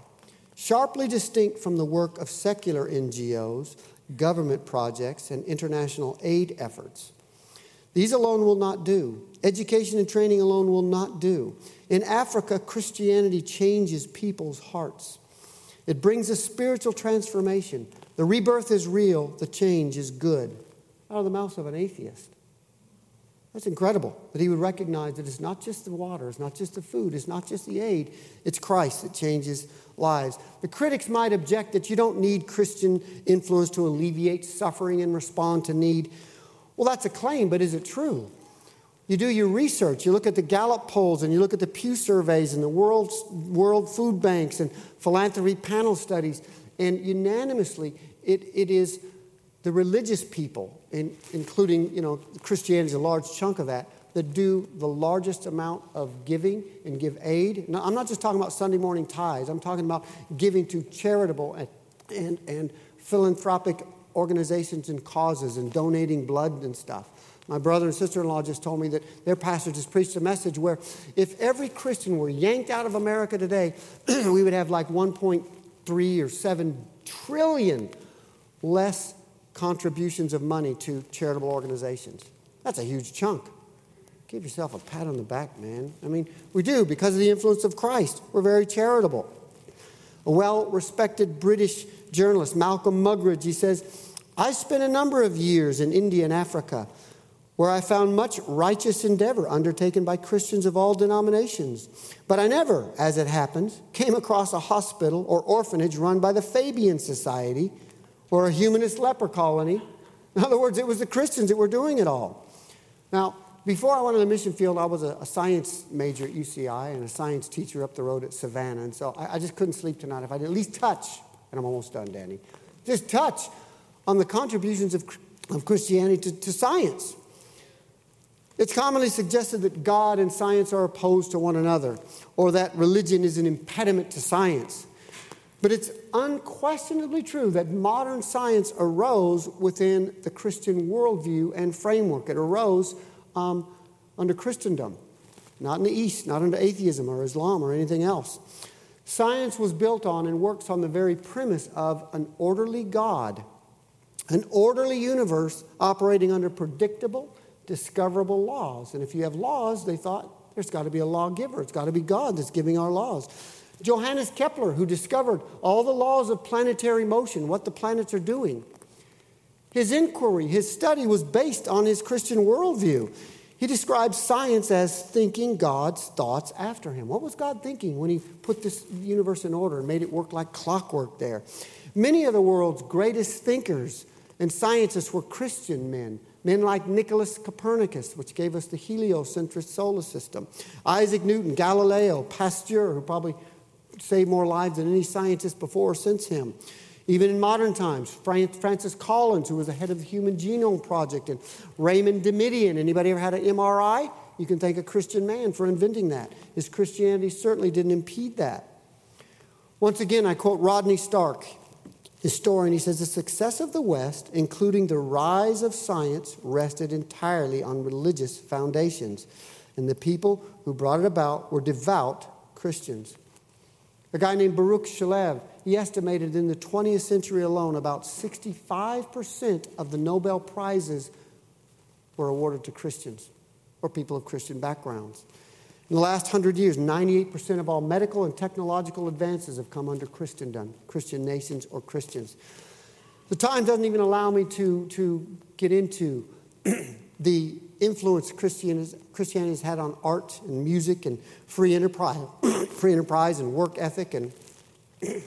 Sharply distinct from the work of secular NGOs, government projects, and international aid efforts. These alone will not do. Education and training alone will not do. In Africa, Christianity changes people's hearts. It brings a spiritual transformation. The rebirth is real, the change is good. Out of the mouth of an atheist. That's incredible that he would recognize that it's not just the water, it's not just the food, it's not just the aid, it's Christ that changes lives. The critics might object that you don't need Christian influence to alleviate suffering and respond to need. Well, that's a claim, but is it true? You do your research, you look at the Gallup polls, and you look at the Pew surveys, and the World, World Food Banks, and philanthropy panel studies, and unanimously, it, it is the religious people, in, including you know, Christianity is a large chunk of that, that do the largest amount of giving and give aid. Now, I'm not just talking about Sunday morning tithes, I'm talking about giving to charitable and, and, and philanthropic organizations and causes and donating blood and stuff. My brother and sister in law just told me that their pastor just preached a message where if every Christian were yanked out of America today, we would have like 1.3 or 7 trillion less contributions of money to charitable organizations. That's a huge chunk. Give yourself a pat on the back, man. I mean, we do because of the influence of Christ. We're very charitable. A well respected British journalist, Malcolm Muggeridge, he says, I spent a number of years in India and Africa where I found much righteous endeavor undertaken by Christians of all denominations. But I never, as it happens, came across a hospital or orphanage run by the Fabian Society or a humanist leper colony. In other words, it was the Christians that were doing it all. Now, before I went on the mission field, I was a, science major at UCI and a science teacher up the road at Savannah. And so I, I just couldn't sleep tonight if I did at least touch, and I'm almost done, Danny, just touch on the contributions of, of Christianity to, to science. It's commonly suggested that God and science are opposed to one another, or that religion is an impediment to science. But it's unquestionably true that modern science arose within the Christian worldview and framework. It arose um, under Christendom, not in the East, not under atheism or Islam or anything else. Science was built on and works on the very premise of an orderly God, an orderly universe operating under predictable discoverable laws. And if you have laws, they thought there's got to be a lawgiver. It's got to be God that's giving our laws. Johannes Kepler, who discovered all the laws of planetary motion, what the planets are doing, his inquiry, his study was based on his Christian worldview. He describes science as thinking God's thoughts after him. What was God thinking when he put this universe in order and made it work like clockwork there? Many of the world's greatest thinkers and scientists were Christian men Men like Nicholas Copernicus, which gave us the heliocentric solar system, Isaac Newton, Galileo, Pasteur, who probably saved more lives than any scientist before or since him. Even in modern times, Francis Collins, who was the head of the Human Genome Project, and Raymond Damadian. Anybody ever had an MRI? You can thank a Christian man for inventing that. His Christianity certainly didn't impede that. Once again, I quote Rodney Stark historian, he says the success of the West, including the rise of science, rested entirely on religious foundations. And the people who brought it about were devout Christians. A guy named Baruch Shalev, he estimated in the 20th century alone about 65% of the Nobel Prizes were awarded to Christians or people of Christian backgrounds. In the last hundred years, 98% of all medical and technological advances have come under Christendom, Christian nations or Christians. The time doesn't even allow me to, to get into the influence Christianity has had on art and music and free enterprise, free enterprise and work ethic and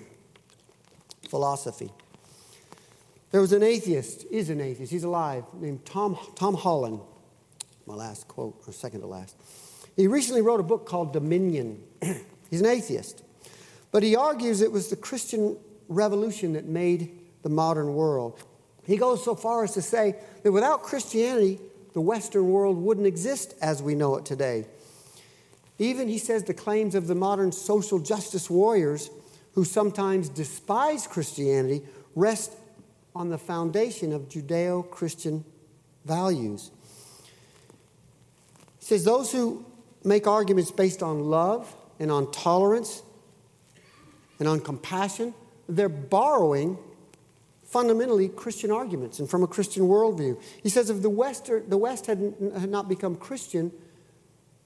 philosophy. There was an atheist, is an atheist, he's alive, named Tom, Tom Holland. My last quote, or second to last. He recently wrote a book called Dominion. He's an atheist. But he argues it was the Christian revolution that made the modern world. He goes so far as to say that without Christianity, the Western world wouldn't exist as we know it today. Even, he says, the claims of the modern social justice warriors who sometimes despise Christianity rest on the foundation of Judeo Christian values. He says, Those who make arguments based on love and on tolerance and on compassion, they're borrowing fundamentally Christian arguments and from a Christian worldview. He says if the West, the West had, had not become Christian,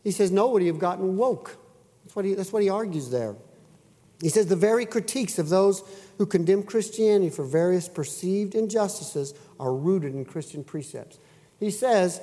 he says nobody would have gotten woke. That's what, he, that's what he argues there. He says the very critiques of those who condemn Christianity for various perceived injustices are rooted in Christian precepts. He says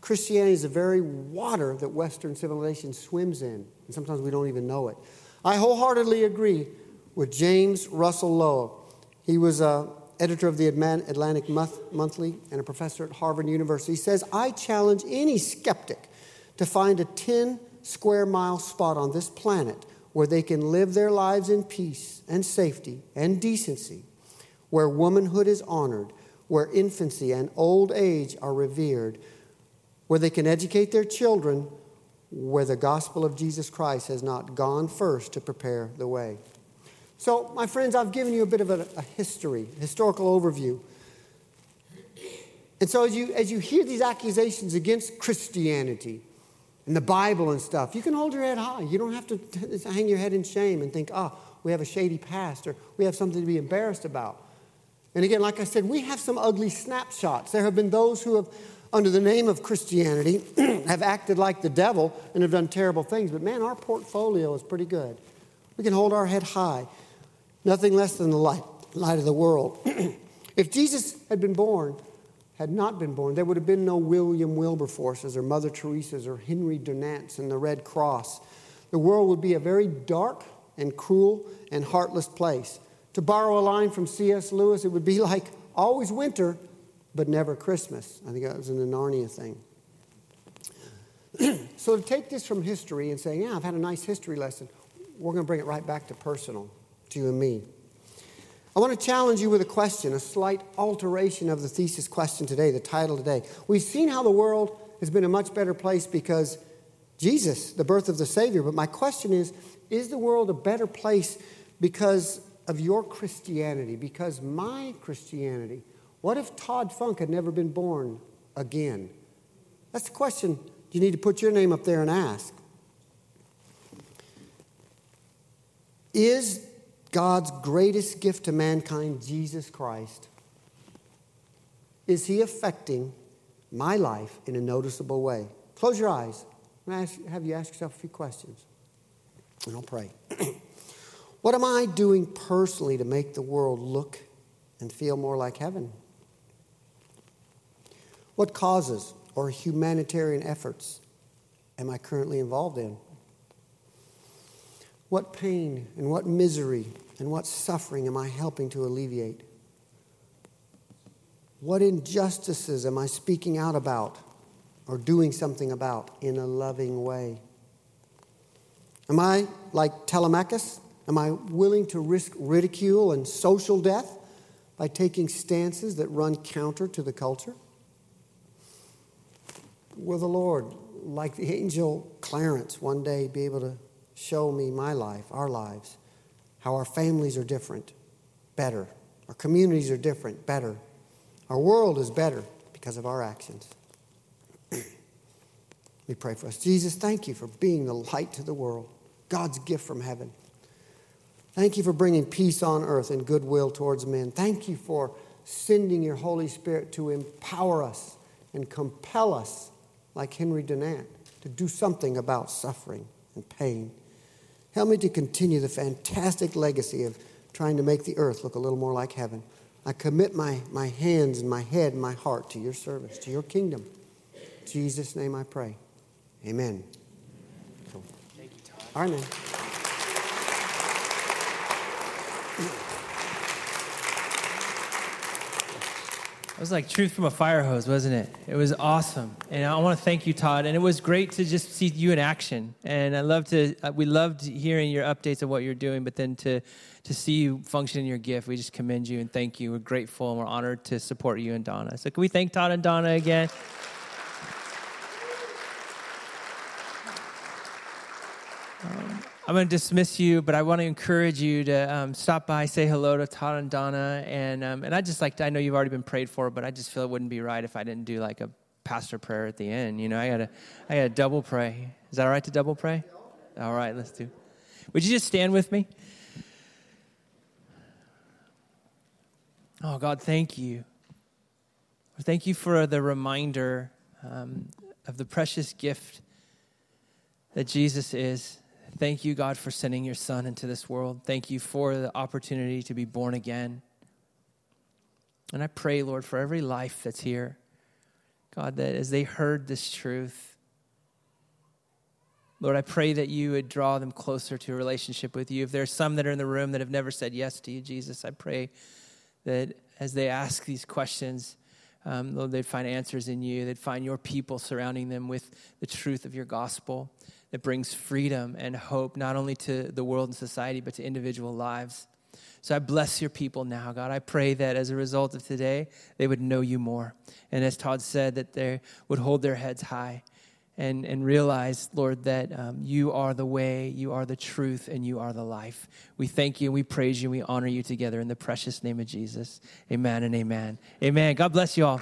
Christianity is the very water that Western civilization swims in, and sometimes we don't even know it. I wholeheartedly agree with James Russell Lowell. He was a editor of the Atlantic Monthly and a professor at Harvard University. He says, I challenge any skeptic to find a 10 square mile spot on this planet where they can live their lives in peace and safety and decency, where womanhood is honored, where infancy and old age are revered, where they can educate their children, where the gospel of Jesus Christ has not gone first to prepare the way. So, my friends, I've given you a bit of a, a history, historical overview. And so, as you, as you hear these accusations against Christianity and the Bible and stuff, you can hold your head high. You don't have to hang your head in shame and think, oh, we have a shady past or we have something to be embarrassed about. And again, like I said, we have some ugly snapshots. There have been those who have, under the name of Christianity, have acted like the devil and have done terrible things. But man, our portfolio is pretty good. We can hold our head high. Nothing less than the light, light of the world. if Jesus had been born, had not been born, there would have been no William Wilberforces or Mother Teresa's or Henry Dunants and the Red Cross. The world would be a very dark and cruel and heartless place. To borrow a line from C.S. Lewis, it would be like always winter, but never Christmas. I think that was in the Narnia thing. so to take this from history and say, yeah, I've had a nice history lesson, we're going to bring it right back to personal, to you and me. I want to challenge you with a question, a slight alteration of the thesis question today, the title today. We've seen how the world has been a much better place because Jesus, the birth of the Savior, but my question is is the world a better place because of your Christianity, because my Christianity? What if Todd Funk had never been born again? That's the question you need to put your name up there and ask. Is God's greatest gift to mankind, Jesus Christ, is he affecting my life in a noticeable way? Close your eyes. Going to have you ask yourself a few questions. And I'll pray. what am I doing personally to make the world look and feel more like heaven? What causes or humanitarian efforts am I currently involved in? What pain and what misery and what suffering am I helping to alleviate? What injustices am I speaking out about or doing something about in a loving way? Am I like Telemachus? Am I willing to risk ridicule and social death by taking stances that run counter to the culture? Will the Lord, like the angel Clarence, one day be able to show me my life, our lives, how our families are different, better. Our communities are different, better. Our world is better because of our actions. we pray for us. Jesus, thank you for being the light to the world, God's gift from heaven. Thank you for bringing peace on earth and goodwill towards men. Thank you for sending your Holy Spirit to empower us and compel us, like Henry Dunant, to do something about suffering and pain. Help me to continue the fantastic legacy of trying to make the earth look a little more like heaven. I commit my, my hands and my head and my heart to your service, to your kingdom. In Jesus' name I pray. Amen. Thank you, Todd. All right, man. It was like truth from a fire hose, wasn't it? It was awesome, and I want to thank you, Todd. And it was great to just see you in action. And I love to, uh, we loved hearing your updates of what you're doing, but then to to see you function in your gift, we just commend you and thank you. We're grateful and we're honored to support you and Donna. So can we thank Todd and Donna again? I'm going to dismiss you, but I want to encourage you to um, stop by, say hello to Todd and Donna, and um, and I just like to, I know you've already been prayed for, but I just feel it wouldn't be right if I didn't do like a pastor prayer at the end. You know, I gotta I gotta double pray. Is that all right to double pray? All right, let's do. Would you just stand with me? Oh, God, thank you. Thank you for the reminder um, of the precious gift that Jesus is. Thank you, God, for sending your Son into this world. Thank you for the opportunity to be born again. And I pray, Lord, for every life that's here, God, that as they heard this truth, Lord, I pray that you would draw them closer to a relationship with you. If there are some that are in the room that have never said yes to you, Jesus, I pray that as they ask these questions, um, Lord, they'd find answers in you. They'd find your people surrounding them with the truth of your gospel that brings freedom and hope, not only to the world and society, but to individual lives. So I bless your people now, God. I pray that as a result of today, they would know you more. And as Todd said, that they would hold their heads high and, and realize, Lord, that um, you are the way, you are the truth, and you are the life. We thank you, and we praise you, and we honor you together in the precious name of Jesus. Amen and amen. Amen. God bless you all.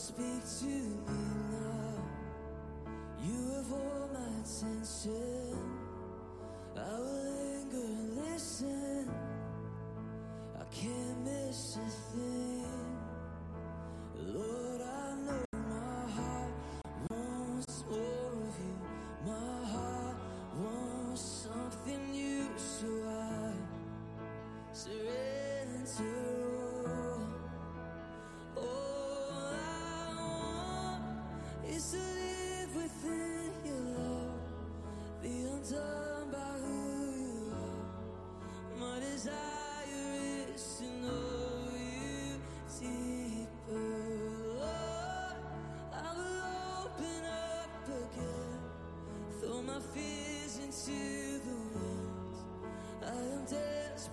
Speak to me now. You have all my attention.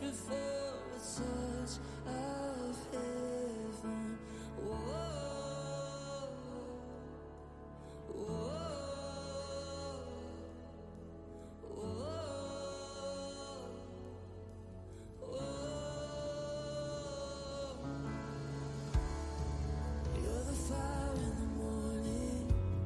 before it's over.